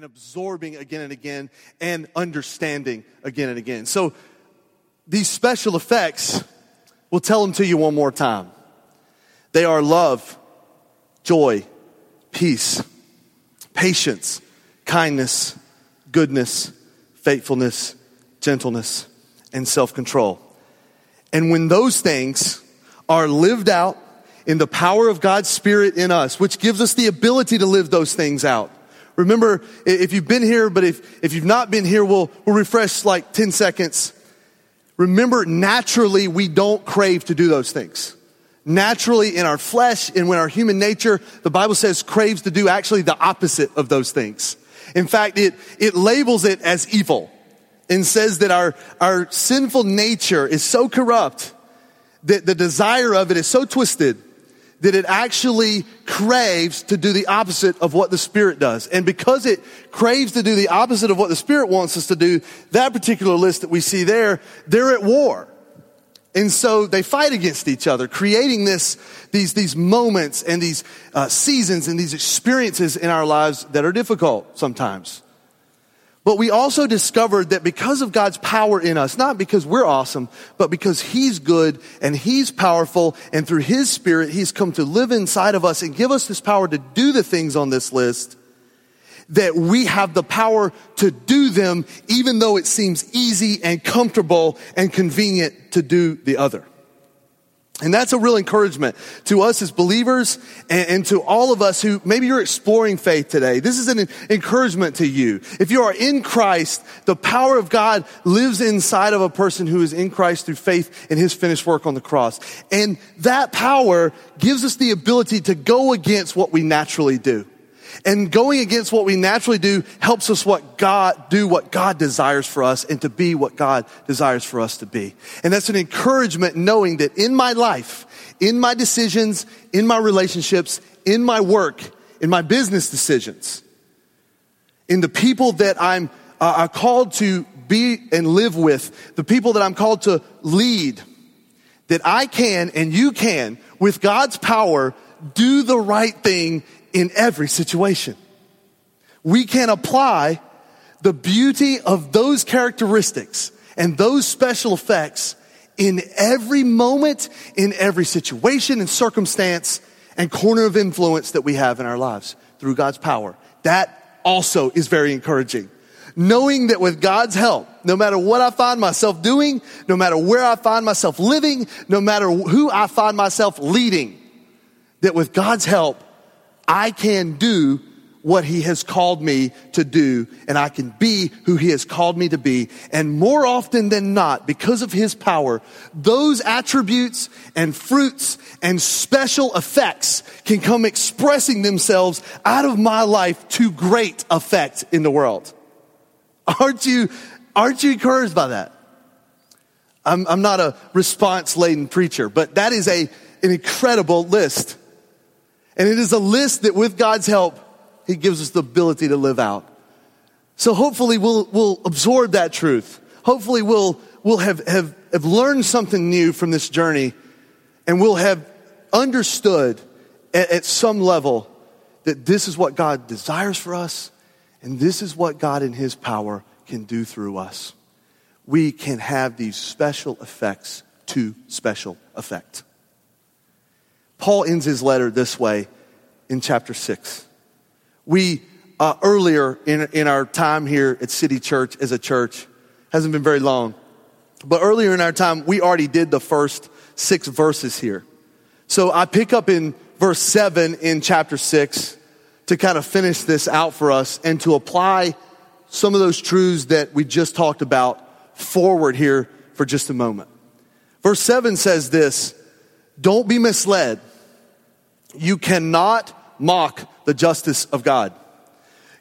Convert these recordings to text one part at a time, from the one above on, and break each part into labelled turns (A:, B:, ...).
A: and absorbing again and again and understanding again and again. So these special effects, we'll tell them to you one more time. They are love, joy, peace, patience, kindness, goodness, faithfulness, gentleness, and self control. And when those things are lived out in the power of God's Spirit in us, which gives us the ability to live those things out. Remember, if you've been here, but if, if you've not been here, we'll, we'll refresh like 10 seconds. Remember, naturally, we don't crave to do those things. Naturally, in our flesh and when our human nature, the Bible says craves to do actually the opposite of those things. In fact, it, it labels it as evil and says that our, our sinful nature is so corrupt that the desire of it is so twisted that it actually craves to do the opposite of what the Spirit does. And because it craves to do the opposite of what the Spirit wants us to do, that particular list that we see there, they're at war. And so they fight against each other, creating this, these, these moments and these uh, seasons and these experiences in our lives that are difficult sometimes. But we also discovered that because of God's power in us, not because we're awesome, but because He's good and He's powerful, and through His Spirit, He's come to live inside of us and give us this power to do the things on this list, that we have the power to do them even though it seems easy and comfortable and convenient to do the other. And that's a real encouragement to us as believers and, and, to all of us who maybe you're exploring faith today. This is an encouragement to you. If you are in Christ, the power of God lives inside of a person who is in Christ through faith in his finished work on the cross. And that power gives us the ability to go against what we naturally do. And going against what we naturally do helps us what God do what God desires for us and to be what God desires for us to be. And that's an encouragement knowing that in my life, in my decisions, in my relationships, in my work, in my business decisions, in the people that I'm uh, called to be and live with, the people that I'm called to lead, that I can and you can, with God's power, do the right thing in every situation. We can apply the beauty of those characteristics and those special effects in every moment, in every situation and circumstance and corner of influence that we have in our lives through God's power. That also is very encouraging. Knowing that with God's help, no matter what I find myself doing, no matter where I find myself living, no matter who I find myself leading, that with God's help, I can do what he has called me to do and I can be who he has called me to be. And more often than not, because of his power, those attributes and fruits and special effects can come expressing themselves out of my life to great effect in the world. Aren't you, aren't you encouraged by that? I'm, I'm not a response laden preacher, but that is a, an incredible list. And it is a list that with God's help, He gives us the ability to live out. So hopefully we'll, we'll absorb that truth. Hopefully we'll, we'll have, have, have learned something new from this journey and we'll have understood at, at some level that this is what God desires for us and this is what God in His power can do through us. We can have these special effects to special effect. Paul ends his letter this way in chapter 6. We, uh, earlier in, in our time here at City Church as a church, hasn't been very long, but earlier in our time, we already did the first six verses here. So I pick up in verse 7 in chapter 6 to kind of finish this out for us and to apply some of those truths that we just talked about forward here for just a moment. Verse 7 says this Don't be misled. You cannot mock the justice of God.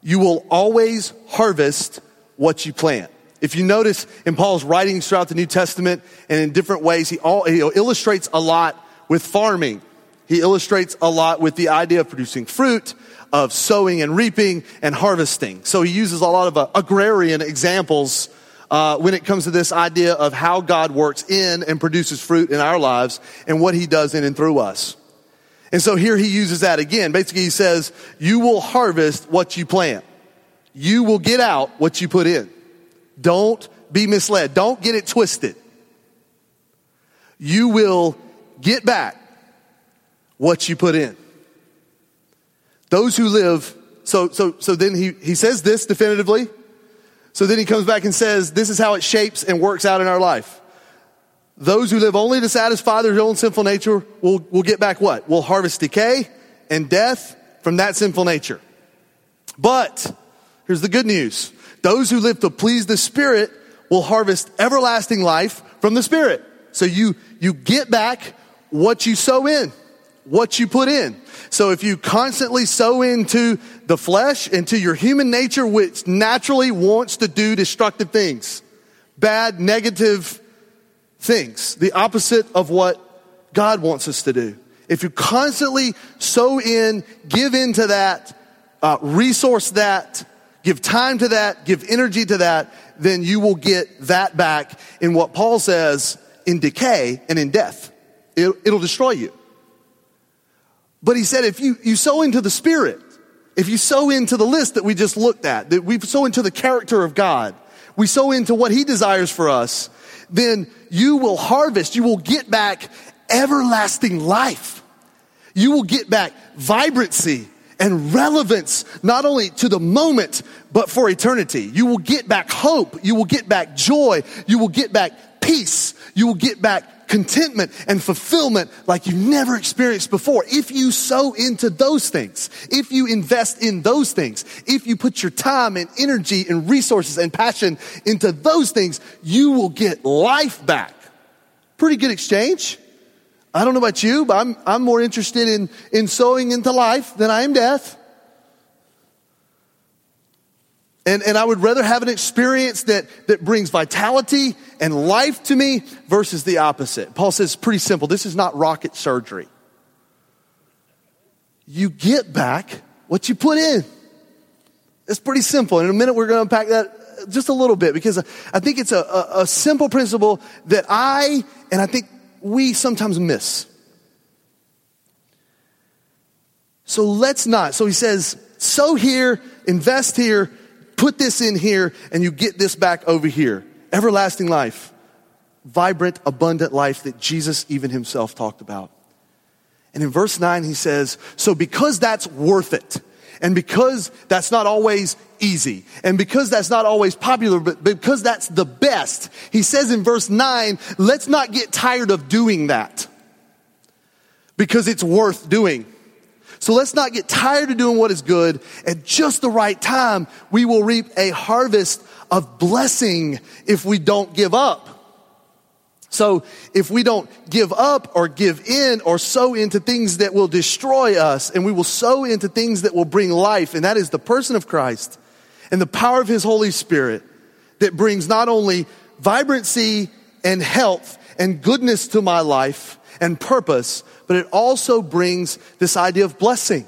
A: You will always harvest what you plant. If you notice in Paul's writings throughout the New Testament and in different ways, he, all, he illustrates a lot with farming. He illustrates a lot with the idea of producing fruit, of sowing and reaping and harvesting. So he uses a lot of uh, agrarian examples uh, when it comes to this idea of how God works in and produces fruit in our lives and what he does in and through us. And so here he uses that again. Basically, he says, You will harvest what you plant. you will get out what you put in. Don't be misled. Don't get it twisted. You will get back what you put in. Those who live, so, so, so then he, he says this definitively. So then he comes back and says, this is how it shapes and works out in our life. Those who live only to satisfy their own sinful nature will, will get back what? Will harvest decay and death from that sinful nature. But here's the good news. Those who live to please the Spirit will harvest everlasting life from the Spirit. So you, you get back what you sow in, what you put in. So if you constantly sow into the flesh, into your human nature, which naturally wants to do destructive things, bad, negative things, the opposite of what God wants us to do. If you constantly sow in, give into that, uh, resource that, give time to that, give energy to that, then you will get that back in what Paul says in decay and in death. It, it'll destroy you. But he said, if you, you sow into the Spirit, if you sow into the list that we just looked at, that we sow into the character of God, we sow into what He desires for us, then you will harvest, you will get back everlasting life. You will get back vibrancy and relevance, not only to the moment, but for eternity. You will get back hope. You will get back joy. You will get back peace. You will get back contentment and fulfillment like you've never experienced before. If you sow into those things, if you invest in those things, if you put your time and energy and resources and passion into those things, you will get life back. Pretty good exchange. I don't know about you, but I'm, I'm more interested in, in sowing into life than I am death. And, and I would rather have an experience that, that brings vitality and life to me versus the opposite. Paul says, pretty simple. This is not rocket surgery. You get back what you put in. It's pretty simple. In a minute, we're going to unpack that just a little bit because I think it's a, a, a simple principle that I, and I think we sometimes miss. So let's not. So he says, sow here, invest here, put this in here, and you get this back over here. Everlasting life. Vibrant, abundant life that Jesus even himself talked about. And in verse 9, he says, So because that's worth it, and because that's not always easy, and because that's not always popular, but because that's the best, he says in verse 9, let's not get tired of doing that. Because it's worth doing. So let's not get tired of doing what is good. At just the right time, we will reap a harvest of blessing if we don't give up. So if we don't give up or give in or sow into things that will destroy us and we will sow into things that will bring life, and that is the person of Christ and the power of his Holy Spirit that brings not only vibrancy and health and goodness to my life and purpose, but it also brings this idea of blessing.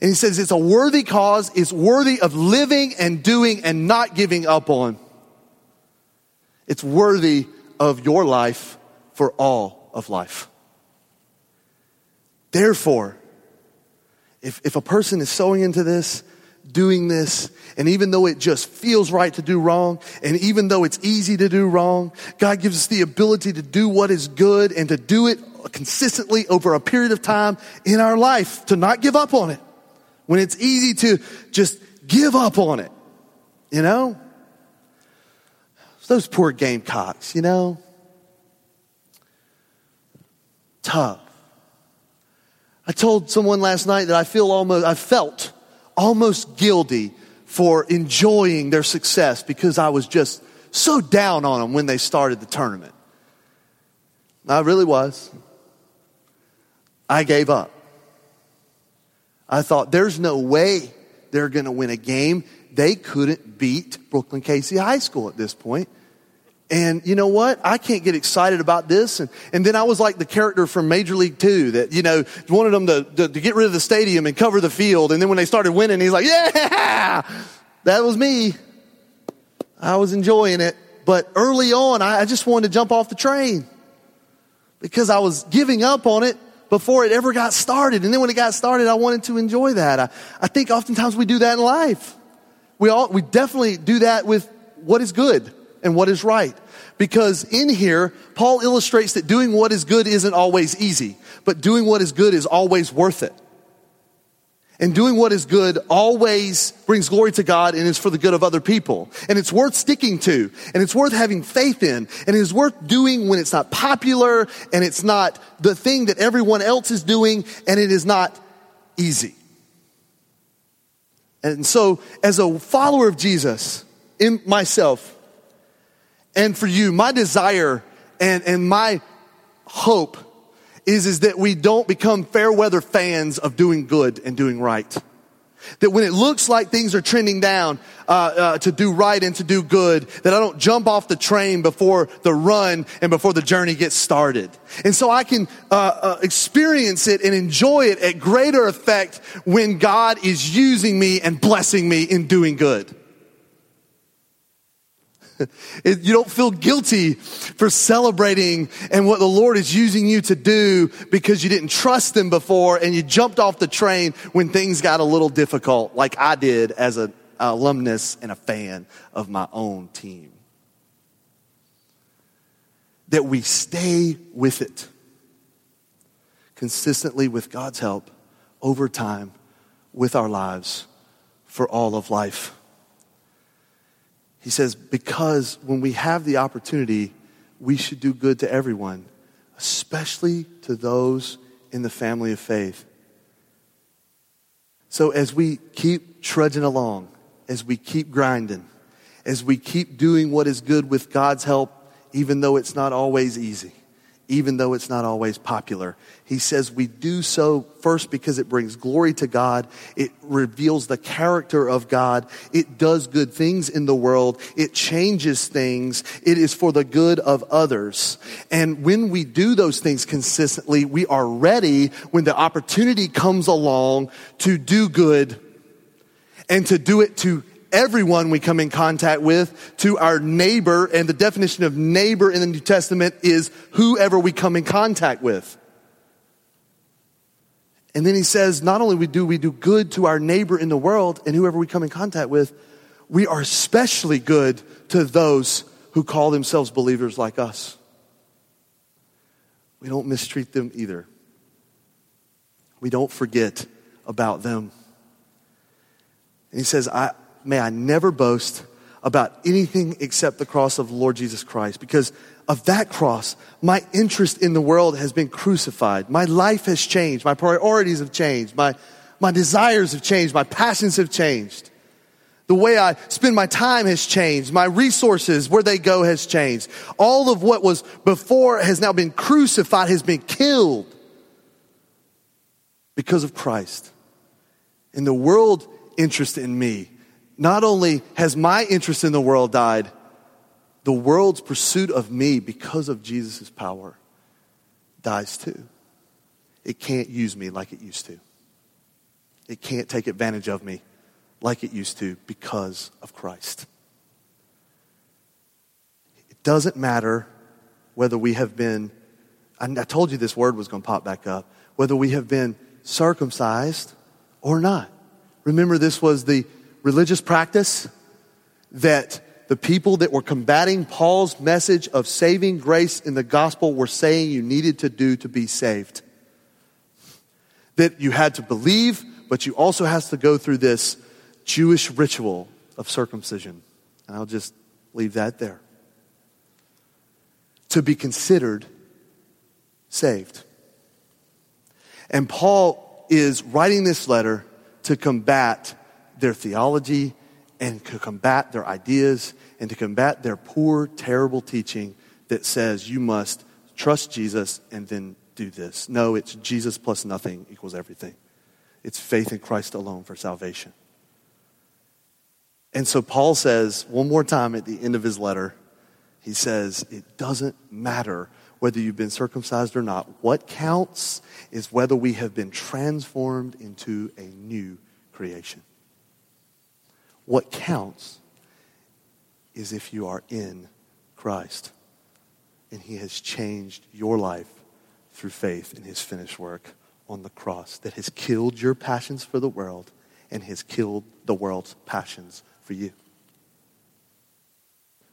A: And he says it's a worthy cause, it's worthy of living and doing and not giving up on. It's worthy of your life for all of life. Therefore, if, if a person is sowing into this, doing this, and even though it just feels right to do wrong, and even though it's easy to do wrong, God gives us the ability to do what is good and to do it consistently over a period of time in our life, to not give up on it. When it's easy to just give up on it, you know? Those poor gamecocks, you know? Tough. I told someone last night that I feel almost, I felt almost guilty for enjoying their success because I was just so down on them when they started the tournament. I really was. I gave up. I thought, there's no way they're going to win a game. They couldn't beat Brookland Cayce High School at this point. And you know what? I can't get excited about this. And, and then I was like the character from Major League Two that, you know, wanted them to, to, to get rid of the stadium and cover the field. And then when they started winning, he's like, yeah, that was me. I was enjoying it. But early on, I, I just wanted to jump off the train because I was giving up on it before it ever got started. And then when it got started, I wanted to enjoy that. I, I think oftentimes we do that in life. We all, we definitely do that with what is good and what is right. Because in here, Paul illustrates that doing what is good isn't always easy, but doing what is good is always worth it. And doing what is good always brings glory to God and is for the good of other people. And it's worth sticking to. And it's worth having faith in. And it is worth doing when it's not popular and it's not the thing that everyone else is doing and it is not easy. And so, as a follower of Jesus, in myself, and for you, my desire and, and my hope is, is that we don't become fair weather fans of doing good and doing right. That when it looks like things are trending down uh, uh, to do right and to do good, that I don't jump off the train before the run and before the journey gets started. And so I can uh, uh experience it and enjoy it at greater effect when God is using me and blessing me in doing good. You don't feel guilty for celebrating and what the Lord is using you to do because you didn't trust Him before and you jumped off the train when things got a little difficult, like I did as an alumnus and a fan of my own team. That we stay with it consistently with God's help over time with our lives for all of life. He says, because when we have the opportunity, we should do good to everyone, especially to those in the family of faith. So as we keep trudging along, as we keep grinding, as we keep doing what is good with God's help, even though it's not always easy, even though it's not always popular. He says we do so first because it brings glory to God. It reveals the character of God. It does good things in the world. It changes things. It is for the good of others. And when we do those things consistently, we are ready when the opportunity comes along to do good and to do it to everyone we come in contact with to our neighbor. And the definition of neighbor in the New Testament is whoever we come in contact with. And then he says, not only do we do good to our neighbor in the world and whoever we come in contact with, we are especially good to those who call themselves believers like us. We don't mistreat them either. We don't forget about them. And he says, I, may I never boast about anything except the cross of the Lord Jesus Christ because of that cross, my interest in the world has been crucified. My life has changed. My priorities have changed. My, my desires have changed. My passions have changed. The way I spend my time has changed. My resources, where they go, has changed. All of what was before has now been crucified, has been killed because of Christ. And the world interest in me not only has my interest in the world died, the world's pursuit of me because of Jesus' power dies too. It can't use me like it used to. It can't take advantage of me like it used to because of Christ. It doesn't matter whether we have been, I told you this word was going to pop back up, whether we have been circumcised or not. Remember, this was the religious practice that the people that were combating Paul's message of saving grace in the gospel were saying you needed to do to be saved. That you had to believe, but you also has to go through this Jewish ritual of circumcision. And I'll just leave that there. To be considered saved. And Paul is writing this letter to combat their theology and to combat their ideas and to combat their poor, terrible teaching that says you must trust Jesus and then do this. No, it's Jesus plus nothing equals everything. It's faith in Christ alone for salvation. And so Paul says one more time at the end of his letter, he says, It doesn't matter whether you've been circumcised or not. What counts is whether we have been transformed into a new creation. What counts is if you are in Christ and He has changed your life through faith in His finished work on the cross that has killed your passions for the world and has killed the world's passions for you.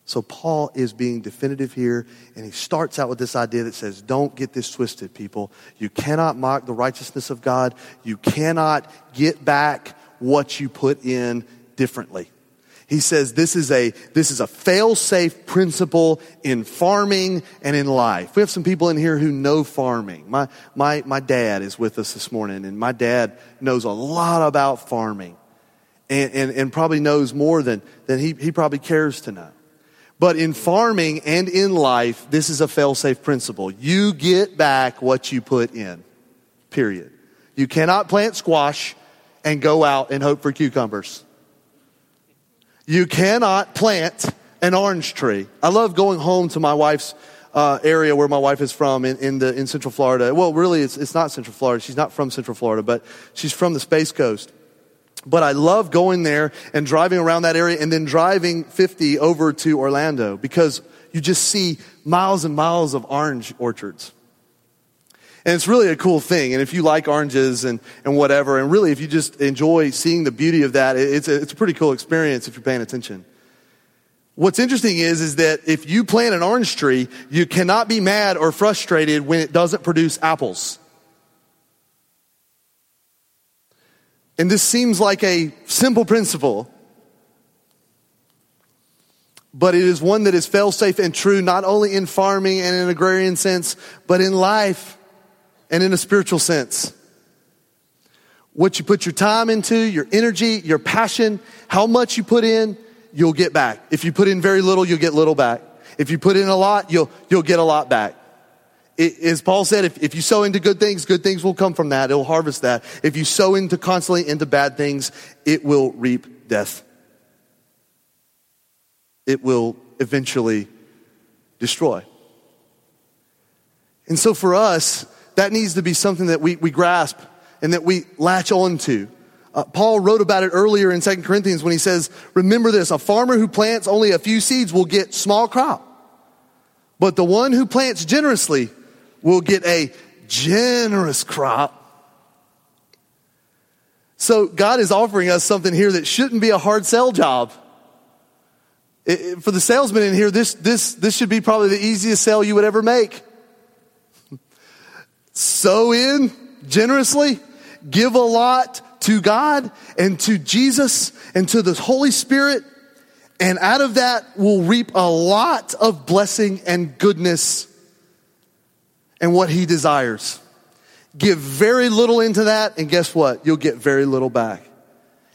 A: So Paul is being definitive here, and he starts out with this idea that says, Don't get this twisted, people. You cannot mock the righteousness of God. You cannot get back what you put in differently. He says this is a, this is a fail-safe principle in farming and in life. We have some people in here who know farming. My, my, my dad is with us this morning, and my dad knows a lot about farming and, and, and probably knows more than, than he, he probably cares to know. But in farming and in life, this is a fail-safe principle. You get back what you put in. Period. You cannot plant squash and go out and hope for cucumbers. You cannot plant an orange tree. I love going home to my wife's uh, area where my wife is from in, in, the, in Central Florida. Well, really, it's, it's not Central Florida. She's not from Central Florida, but she's from the Space Coast. But I love going there and driving around that area and then driving 50 over to Orlando because you just see miles and miles of orange orchards. And it's really a cool thing. And if you like oranges and, and whatever, and really if you just enjoy seeing the beauty of that, it's a, it's a pretty cool experience if you're paying attention. What's interesting is, is that if you plant an orange tree, you cannot be mad or frustrated when it doesn't produce apples. And this seems like a simple principle, but it is one that is fail safe and true not only in farming and in an agrarian sense, but in life and in a spiritual sense. What you put your time into, your energy, your passion, how much you put in, you'll get back. If you put in very little, you'll get little back. If you put in a lot, you'll, you'll get a lot back as Paul said, if, if you sow into good things, good things will come from that. It'll harvest that. If you sow into constantly into bad things, it will reap death. It will eventually destroy. And so for us, that needs to be something that we, we grasp and that we latch on to. Uh, Paul wrote about it earlier in 2 Corinthians when he says, Remember this, a farmer who plants only a few seeds will get small crop. But the one who plants generously will get a generous crop. So God is offering us something here that shouldn't be a hard sell job. It, it, for the salesman in here, this, this, this should be probably the easiest sale you would ever make. Sow in generously, give a lot to God and to Jesus and to the Holy Spirit. And out of that, we'll reap a lot of blessing and goodness and what he desires. Give very little into that, and guess what? You'll get very little back.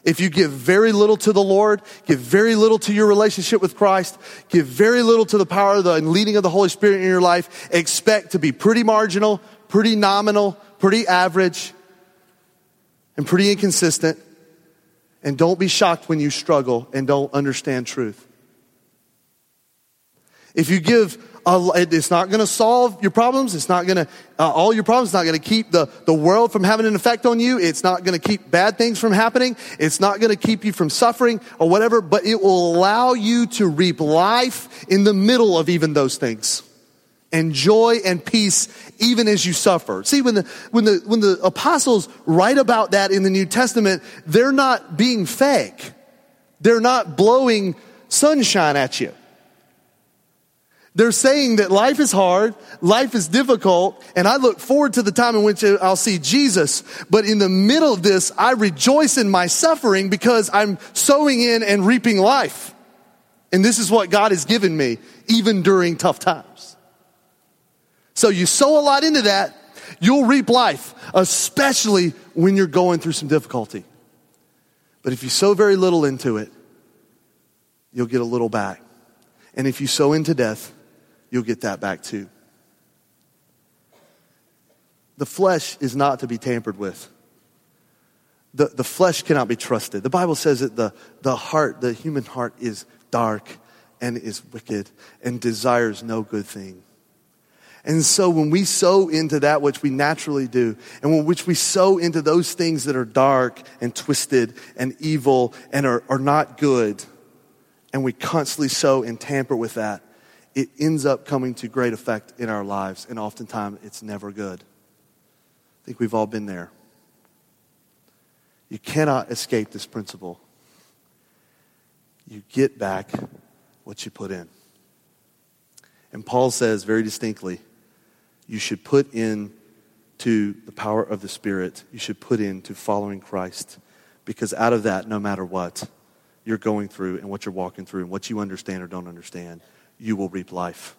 A: If you give very little to the Lord, give very little to your relationship with Christ, give very little to the power of the and leading of the Holy Spirit in your life, expect to be pretty marginal, pretty nominal, pretty average, and pretty inconsistent. And don't be shocked when you struggle and don't understand truth. If you give it's not going to solve your problems. It's not going to, uh, all your problems. It's not going to keep the, the world from having an effect on you. It's not going to keep bad things from happening. It's not going to keep you from suffering or whatever, but it will allow you to reap life in the middle of even those things. And joy and peace even as you suffer. See, when the, when the, when the apostles write about that in the New Testament, they're not being fake. They're not blowing sunshine at you. They're saying that life is hard, life is difficult, and I look forward to the time in which I'll see Jesus. But in the middle of this, I rejoice in my suffering because I'm sowing in and reaping life. And this is what God has given me, even during tough times. So you sow a lot into that, you'll reap life, especially when you're going through some difficulty. But if you sow very little into it, you'll get a little back. And if you sow into death, you'll get that back too. The flesh is not to be tampered with. The, the flesh cannot be trusted. The Bible says that the, the heart, the human heart, is dark and is wicked and desires no good thing. And so when we sow into that which we naturally do, and when which we sow into those things that are dark and twisted and evil and are, are not good, and we constantly sow and tamper with that, it ends up coming to great effect in our lives, and oftentimes it's never good. I think we've all been there. You cannot escape this principle. you get back what you put in. And Paul says very distinctly, you should put in to the power of the Spirit, you should put in to following Christ. Because out of that, no matter what you're going through and what you're walking through and what you understand or don't understand, you will reap life.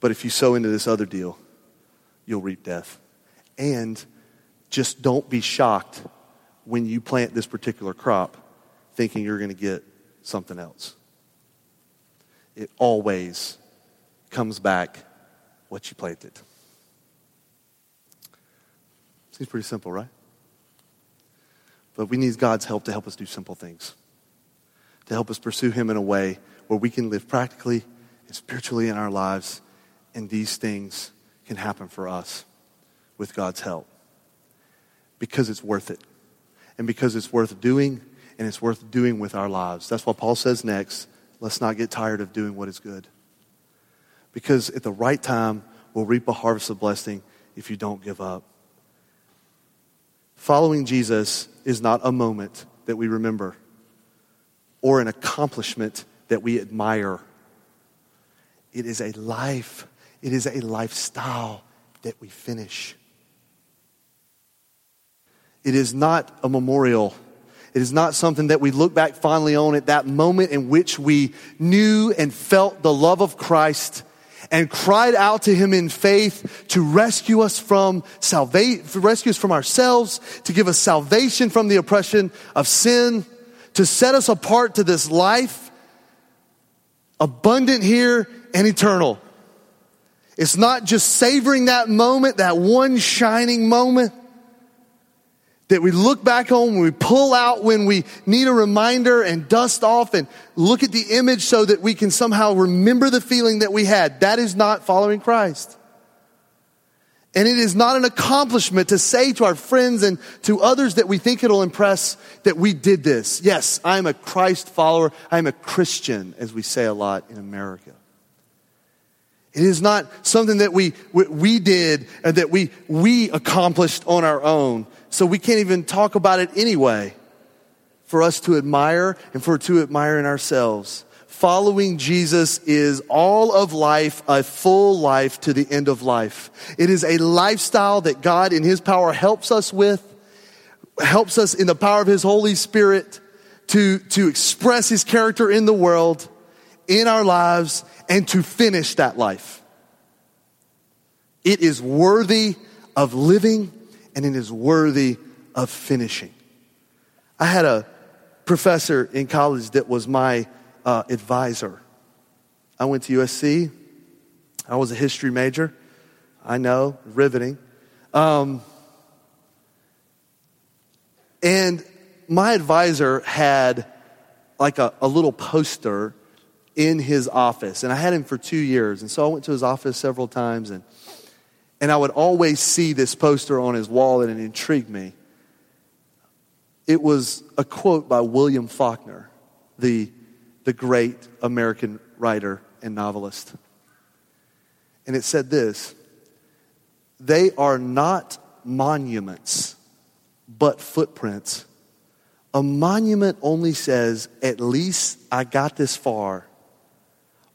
A: But if you sow into this other deal, you'll reap death. And just don't be shocked when you plant this particular crop thinking you're going to get something else. It always comes back what you planted. Seems pretty simple, right? But we need God's help to help us do simple things, to help us pursue Him in a way where we can live practically and spiritually in our lives, and these things can happen for us with God's help because it's worth it. And because it's worth doing, and it's worth doing with our lives. That's what Paul says next. Let's not get tired of doing what is good. Because at the right time, we'll reap a harvest of blessing if you don't give up. Following Jesus is not a moment that we remember or an accomplishment that we admire. It is a life, it is a lifestyle that we finish. It is not a memorial. It is not something that we look back fondly on at that moment in which we knew and felt the love of Christ and cried out to him in faith to rescue us from salvation, rescue us from ourselves, to give us salvation from the oppression of sin, to set us apart to this life, abundant here and eternal. It's not just savoring that moment, that one shining moment that we look back on, when we pull out when we need a reminder and dust off and look at the image so that we can somehow remember the feeling that we had. That is not following Christ. And it is not an accomplishment to say to our friends and to others that we think it'll impress that we did this. Yes, I'm a Christ follower. I'm a Christian, as we say a lot in America. It is not something that we, we did and that we, we accomplished on our own so we can't even talk about it anyway for us to admire and for to admire in ourselves. Following Jesus is all of life, a full life to the end of life. It is a lifestyle that God in His power helps us with, helps us in the power of His Holy Spirit to, to express His character in the world, in our lives, and to finish that life. It is worthy of living and it is worthy of finishing. I had a professor in college that was my uh, advisor. I went to USC. I was a history major. I know, riveting. Um, and my advisor had like a, a little poster in his office, and I had him for two years. And so I went to his office several times, and and I would always see this poster on his wall and it intrigued me. It was a quote by William Faulkner, the, the great American writer and novelist. And it said this They are not monuments, but footprints. A monument only says, At least I got this far,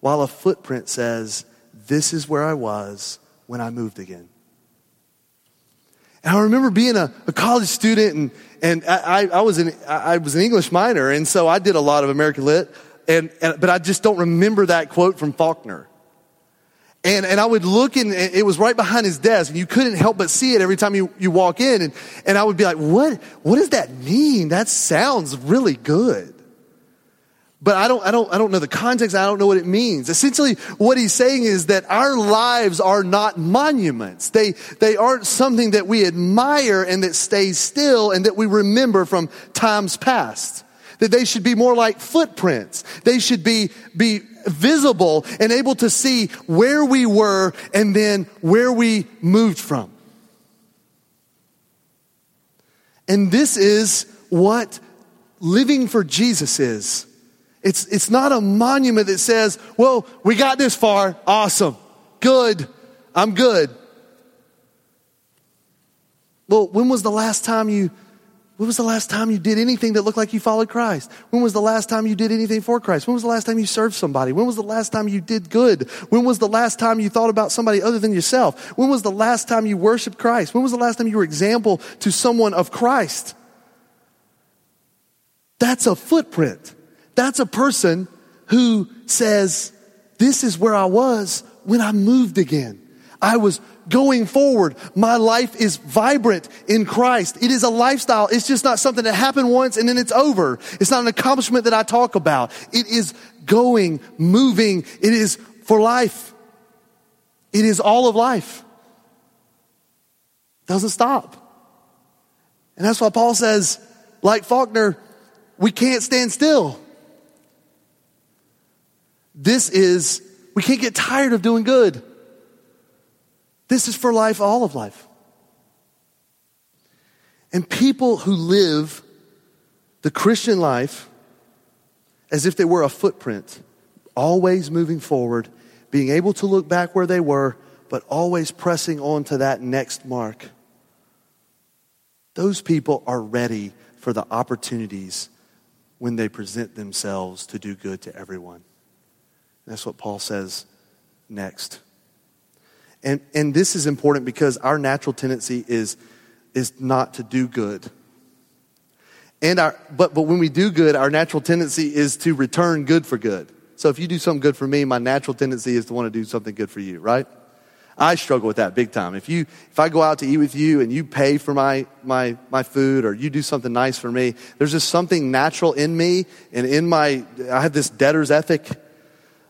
A: while a footprint says, This is where I was when I moved again. And I remember being a, a college student and, and I, I, was an, I was an English minor and so I did a lot of American Lit and, and but I just don't remember that quote from Faulkner. And, and I would look and it was right behind his desk and you couldn't help but see it every time you, you walk in. And, and I would be like, what, what does that mean? That sounds really good but I don't, I don't, I don't know the context. I don't know what it means. Essentially, what he's saying is that our lives are not monuments. They, they aren't something that we admire and that stays still and that we remember from times past. That they should be more like footprints. They should be, be visible and able to see where we were and then where we moved from. And this is what living for Jesus is. It's, it's not a monument that says, well, we got this far. Awesome. Good. I'm good. Well, when was the last time you When was the last time you did anything that looked like you followed Christ? When was the last time you did anything for Christ? When was the last time you served somebody? When was the last time you did good? When was the last time you thought about somebody other than yourself? When was the last time you worshiped Christ? When was the last time you were example to someone of Christ? That's a footprint. That's a person who says, this is where I was when I moved again. I was going forward. My life is vibrant in Christ. It is a lifestyle. It's just not something that happened once and then it's over. It's not an accomplishment that I talk about. It is going, moving. It is for life. It is all of life. It Doesn't stop. And that's why Paul says, like Faulkner, we can't stand still. This is, we can't get tired of doing good. This is for life, all of life. And people who live the Christian life as if they were a footprint, always moving forward, being able to look back where they were, but always pressing on to that next mark. Those people are ready for the opportunities when they present themselves to do good to everyone. That's what Paul says next. And, and this is important because our natural tendency is, is not to do good. And our, but, but when we do good, our natural tendency is to return good for good. So if you do something good for me, my natural tendency is to want to do something good for you, right? I struggle with that big time. If you, if I go out to eat with you and you pay for my, my, my food or you do something nice for me, there's just something natural in me and in my, I have this debtor's ethic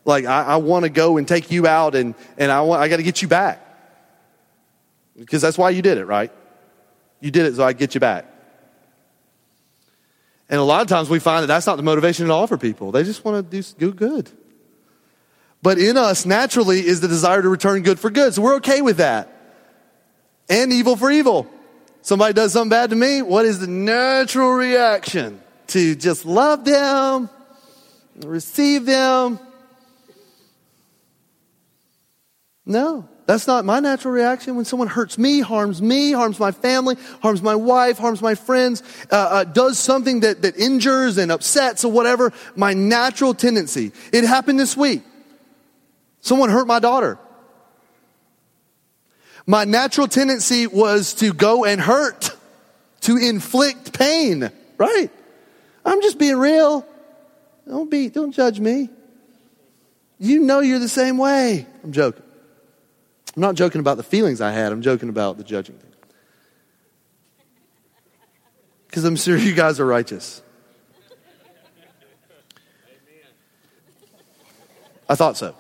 A: like, I, I want to go and take you out and, and I, want, I got to get you back. Because that's why you did it, right? You did it so I get you back. And a lot of times we find that that's not the motivation at all for people. They just want to do, good. But in us, naturally, is the desire to return good for good. So we're okay with that. And evil for evil. Somebody does something bad to me, what is the natural reaction? To just love them, receive them, No, that's not my natural reaction. When someone hurts me, harms me, harms my family, harms my wife, harms my friends, uh, uh, does something that, that injures and upsets or whatever, my natural tendency. It happened this week. Someone hurt my daughter. My natural tendency was to go and hurt, to inflict pain, right? I'm just being real. Don't be, don't judge me. You know you're the same way. I'm joking. I'm not joking about the feelings I had, I'm joking about the judging thing. Because I'm sure you guys are righteous. I thought so.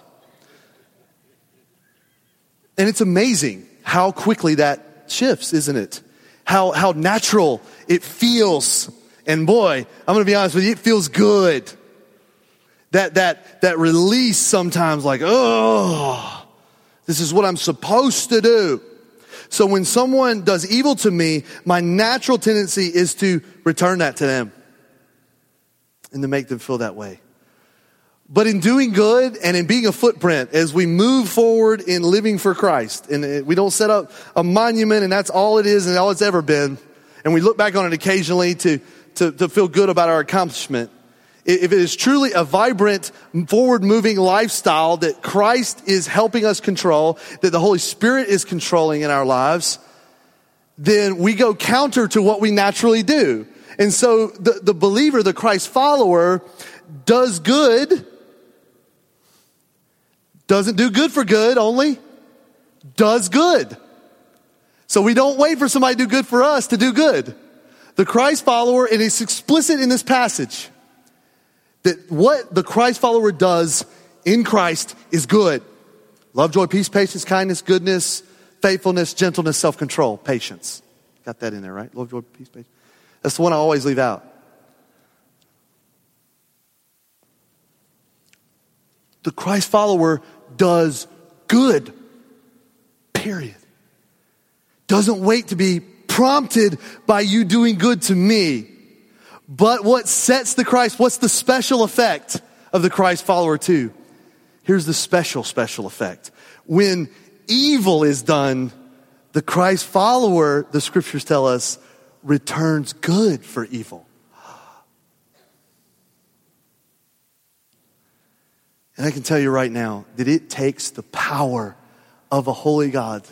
A: And it's amazing how quickly that shifts, isn't it? How, how natural it feels. And boy, I'm going to be honest with you, it feels good. That, that, that release sometimes like, oh, this is what I'm supposed to do. So when someone does evil to me, my natural tendency is to return that to them and to make them feel that way. But in doing good and in being a footprint as we move forward in living for Christ, and we don't set up a monument and that's all it is if it is truly a vibrant, forward moving lifestyle that Christ is helping us control, that the Holy Spirit is controlling in our lives, then we go counter to what we naturally do. And so the, the believer, the Christ follower, does good, doesn't do good for good only, does good. So we don't wait for somebody to do good for us to do good. The Christ follower, and it's explicit in this passage, that what the Christ follower does in Christ is good. Love, joy, peace, patience, kindness, goodness, faithfulness, gentleness, self control, patience. Got that in there, right? Love, joy, peace, patience. That's the one I always leave out. The Christ follower does good, period. Doesn't wait to be prompted by you doing good to me. But what sets the Christ, what's the special effect of the Christ follower too? Here's the special, special effect. When evil is done, the Christ follower, the scriptures tell us, returns good for evil. And I can tell you right now that it takes the power of a holy God.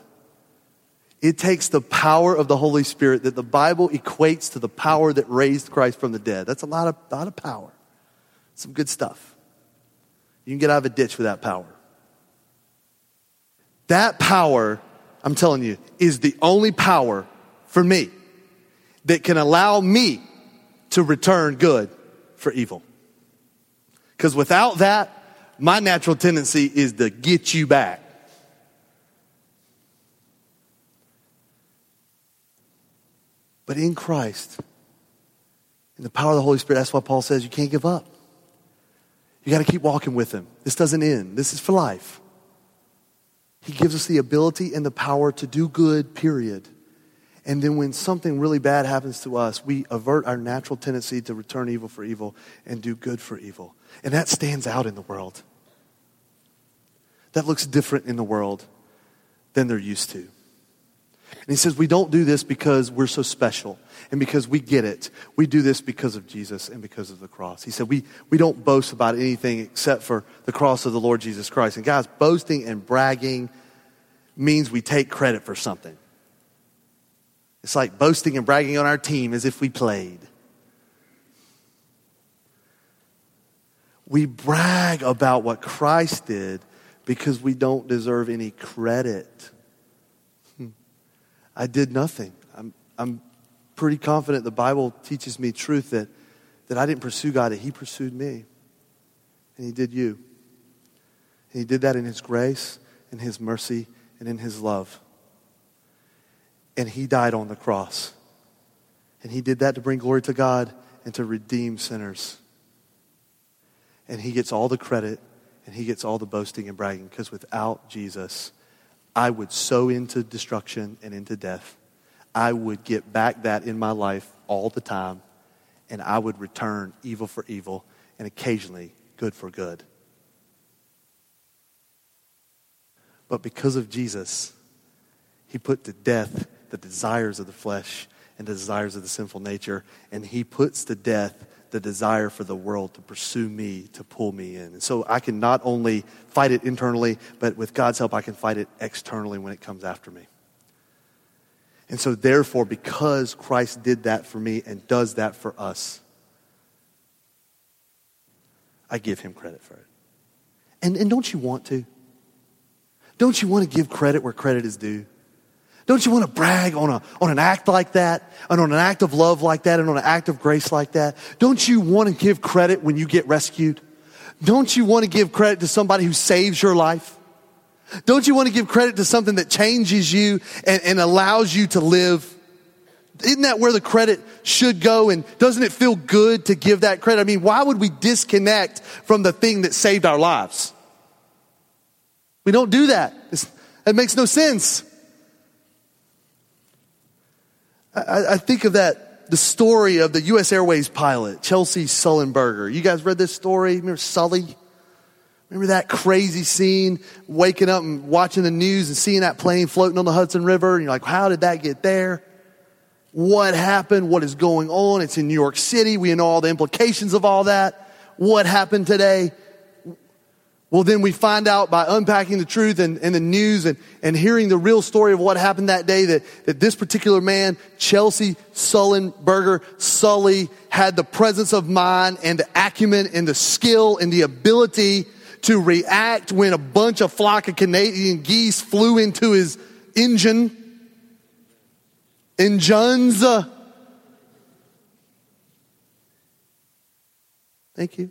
A: It takes the power of the Holy Spirit that the Bible equates to the power that raised Christ from the dead. That's a lot of, lot of power. Some good stuff. You can get out of a ditch with that power. That power, I'm telling you, is the only power for me that can allow me to return good for evil. Because without that, my natural tendency is to get you back. But in Christ, in the power of the Holy Spirit, that's why Paul says you can't give up. You got to keep walking with Him. This doesn't end, this is for life. He gives us the ability and the power to do good, period. And then when something really bad happens to us, we avert our natural tendency to return evil for evil and do good for evil. And that stands out in the world. That looks different in the world than they're used to. And he says, We don't do this because we're so special and because we get it. We do this because of Jesus and because of the cross. He said, We, we don't boast about anything except for the cross of the Lord Jesus Christ. And guys, boasting and bragging means we take credit for something. It's like boasting and bragging on our team as if we played. We brag about what Christ did because we don't deserve any credit. I did nothing. I'm, I'm pretty confident the Bible teaches me truth that, that I didn't pursue God, that He pursued me. And He did you. And He did that in His grace, in His mercy, and in His love and he died on the cross. And he did that to bring glory to God and to redeem sinners. And he gets all the credit and he gets all the boasting and bragging because without Jesus, I would sow into destruction and into death. I would get back that in my life all the time and I would return evil for evil and occasionally good for good. But because of Jesus, he put to death the desires of the flesh and the desires of the sinful nature. And he puts to death the desire for the world to pursue me, to pull me in. And so I can not only fight it internally, but with God's help, I can fight it externally when it comes after me. And so, therefore, because Christ did that for me and does that for us, I give him credit for it. And, and don't you want to? Don't you want to give credit where credit is due? Don't you want to brag on, a, on an act like that, and on an act of love like that, and on an act of grace like that? Don't you want to give credit when you get rescued? Don't you want to give credit to somebody who saves your life? Don't you want to give credit to something that changes you and, and allows you to live? Isn't that where the credit should go? And doesn't it feel good to give that credit? I mean, why would we disconnect from the thing that saved our lives? We don't do that. It's, it makes no sense. I, I think of that, the story of the U.S. Airways pilot, Chesley Sullenberger. You guys read this story? Remember Sully? Remember that crazy scene, waking up and watching the news and seeing that plane floating on the Hudson River? And you're like, how did that get there? What happened? What is going on? It's in New York City. We know all the implications of all that. What happened today? Well, then we find out by unpacking the truth and, and the news and, and hearing the real story of what happened that day that, that this particular man, Chesley Sullenberger, Sully, had the presence of mind and the acumen and the skill and the ability to react when a bunch of flock of Canadian geese flew into his engine. Engines. Thank you.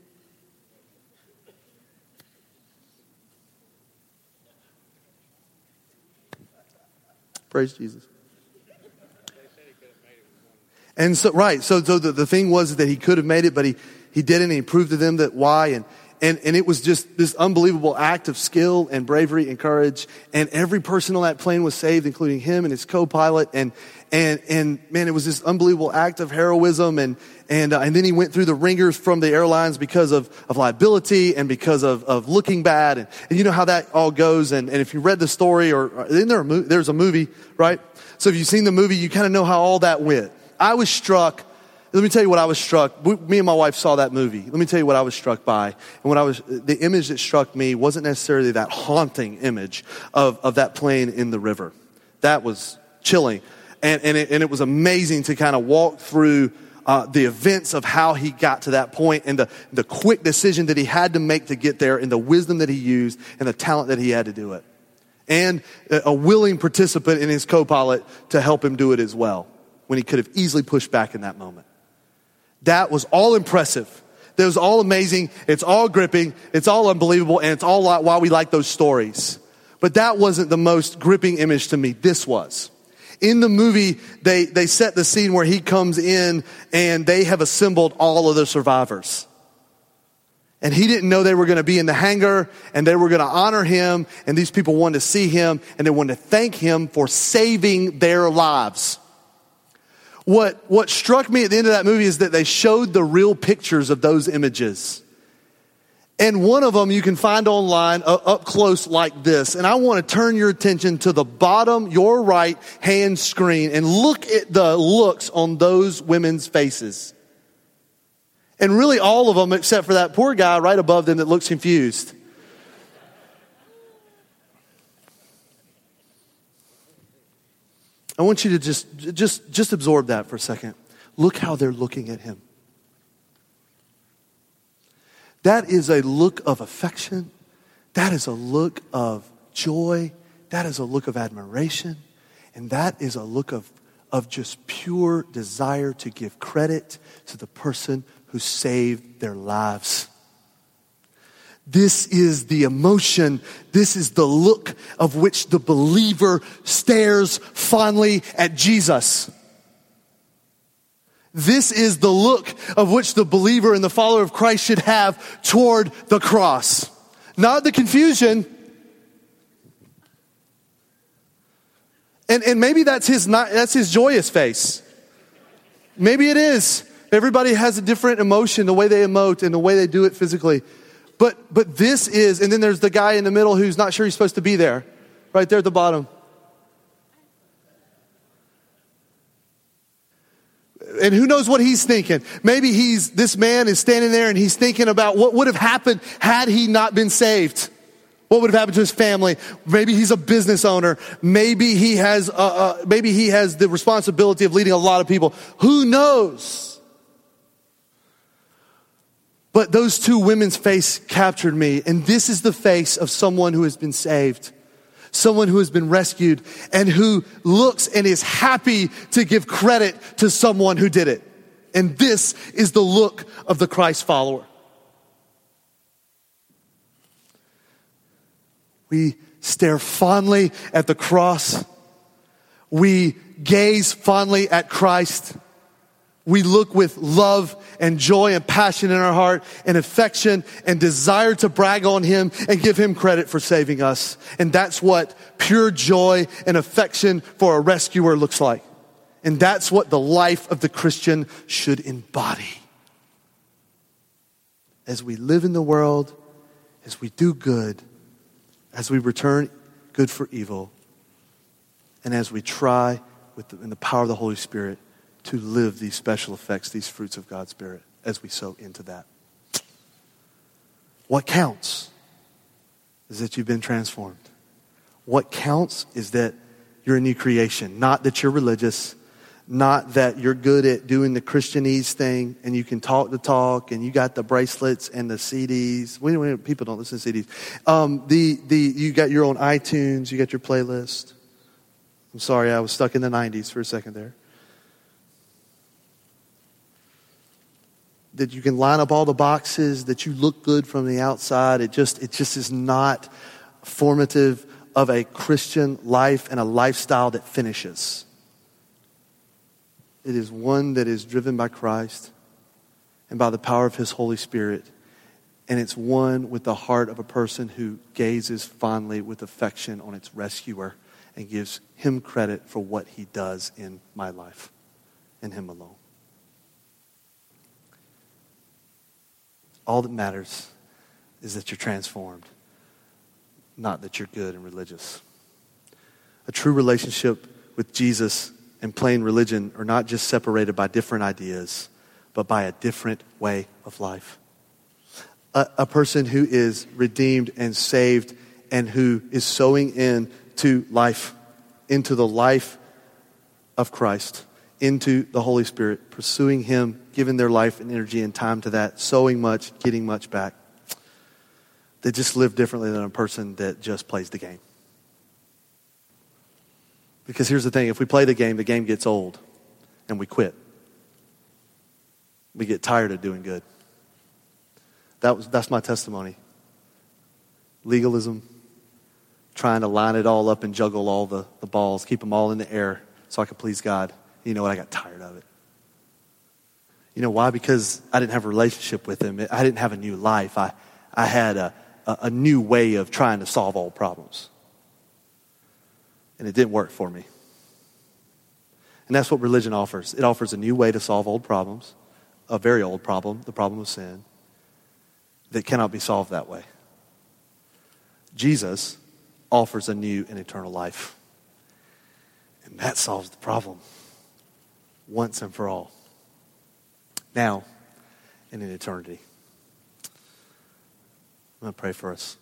A: Praise Jesus. And so, right. So, so the, the thing was that he could have made it, but he, he didn't. And he proved to them that why. And, and, and it was just this unbelievable act of skill and bravery and courage. And every person on that plane was saved, including him and his co-pilot. And, and, and man, it was this unbelievable act of heroism. And, and, uh, and then he went through the ringers from the airlines because of, of liability and because of, of looking bad. And, and you know how that all goes. And, and if you read the story or, isn't there a there's a movie, right? So if you've seen the movie, you kind of know how all that went. I was struck. Let me tell you what I was struck. Me and my wife saw that movie. Let me tell you what I was struck by. And what I was, the image that struck me wasn't necessarily that haunting image of, of that plane in the river. That was chilling. And, and, it, and it was amazing to kind of walk through uh, the events of how he got to that point and the, the quick decision that he had to make to get there and the wisdom that he used and the talent that he had to do it. And a willing participant in his co pilot to help him do it as well when he could have easily pushed back in that moment. That was all impressive. That was all amazing. It's all gripping. It's all unbelievable. And it's all why we like those stories. But that wasn't the most gripping image to me. This was in the movie, they, they set the scene where he comes in and they have assembled all of the survivors. And he didn't know they were going to be in the hangar and they were going to honor him. And these people wanted to see him and they wanted to thank him for saving their lives. What, what struck me at the end of that movie is that they showed the real pictures of those images. And one of them you can find online uh, up close like this. And I want to turn your attention to the bottom, your right hand screen and look at the looks on those women's faces. And really all of them except for that poor guy right above them that looks confused. I want you to just, just, just absorb that for a second. Look how they're looking at him. That is a look of affection. That is a look of joy. That is a look of admiration. And that is a look of, of just pure desire to give credit to the person who saved their lives. This is the emotion. This is the look of which the believer stares fondly at Jesus. This is the look of which the believer and the follower of Christ should have toward the cross. Not the confusion. And, and maybe that's his, not, that's his joyous face. Maybe it is. Everybody has a different emotion, the way they emote and the way they do it physically. But, but this is, and then there's the guy in the middle who's not sure he's supposed to be there, right there at the bottom. And who knows what he's thinking. Maybe he's, this man is standing there and he's thinking about what would have happened had he not been saved. What would have happened to his family? Maybe he's a business owner. Maybe he has, uh, uh, maybe he has the responsibility of leading a lot of people. Who knows? But those two women's face captured me, and this is the face of someone who has been saved someone who has been rescued and who looks and is happy to give credit to someone who did it. And this is the look of the Christ follower. We stare fondly at the cross. We gaze fondly at Christ. We look with love and joy and passion in our heart and affection and desire to brag on him and give him credit for saving us. And that's what pure joy and affection for a rescuer looks like. And that's what the life of the Christian should embody. As we live in the world, as we do good, as we return good for evil, and as we try with the, in the power of the Holy Spirit to live these special effects, these fruits of God's Spirit, as we sow into that. What counts is that you've been transformed. What counts is that you're a new creation, not that you're religious, not that you're good at doing the Christianese thing and you can talk the talk and you got the bracelets and the CDs. We, we, people don't listen to CDs. Um, the, the, you got your own iTunes, you got your playlist. I'm sorry, I was stuck in the 90s for a second there. That you can line up all the boxes, that you look good from the outside. It just, it just is not formative of a Christian life and a lifestyle that finishes. It is one that is driven by Christ and by the power of His Holy Spirit. And it's one with the heart of a person who gazes fondly with affection on its rescuer and gives him credit for what he does in my life and him alone. All that matters is that you're transformed, not that you're good and religious. A true relationship with Jesus and plain religion are not just separated by different ideas, but by a different way of life. A, a person who is redeemed and saved and who is sowing in to life, into the life of Christ, into the Holy Spirit, pursuing Him, giving their life and energy and time to that, sowing much, getting much back. They just live differently than a person that just plays the game. Because here's the thing if we play the game, the game gets old and we quit. We get tired of doing good. That was, that's my testimony. Legalism, trying to line it all up and juggle all the, the balls, keep them all in the air so I could please God. You know what? I got tired of it. You know why? Because I didn't have a relationship with Him. I didn't have a new life. I, I had a, a, a new way of trying to solve all problems. And it didn't work for me. And that's what religion offers it offers a new way to solve old problems, a very old problem, the problem of sin, that cannot be solved that way. Jesus offers a new and eternal life. And that solves the problem once and for all. Now and in eternity. I'm going to pray for us.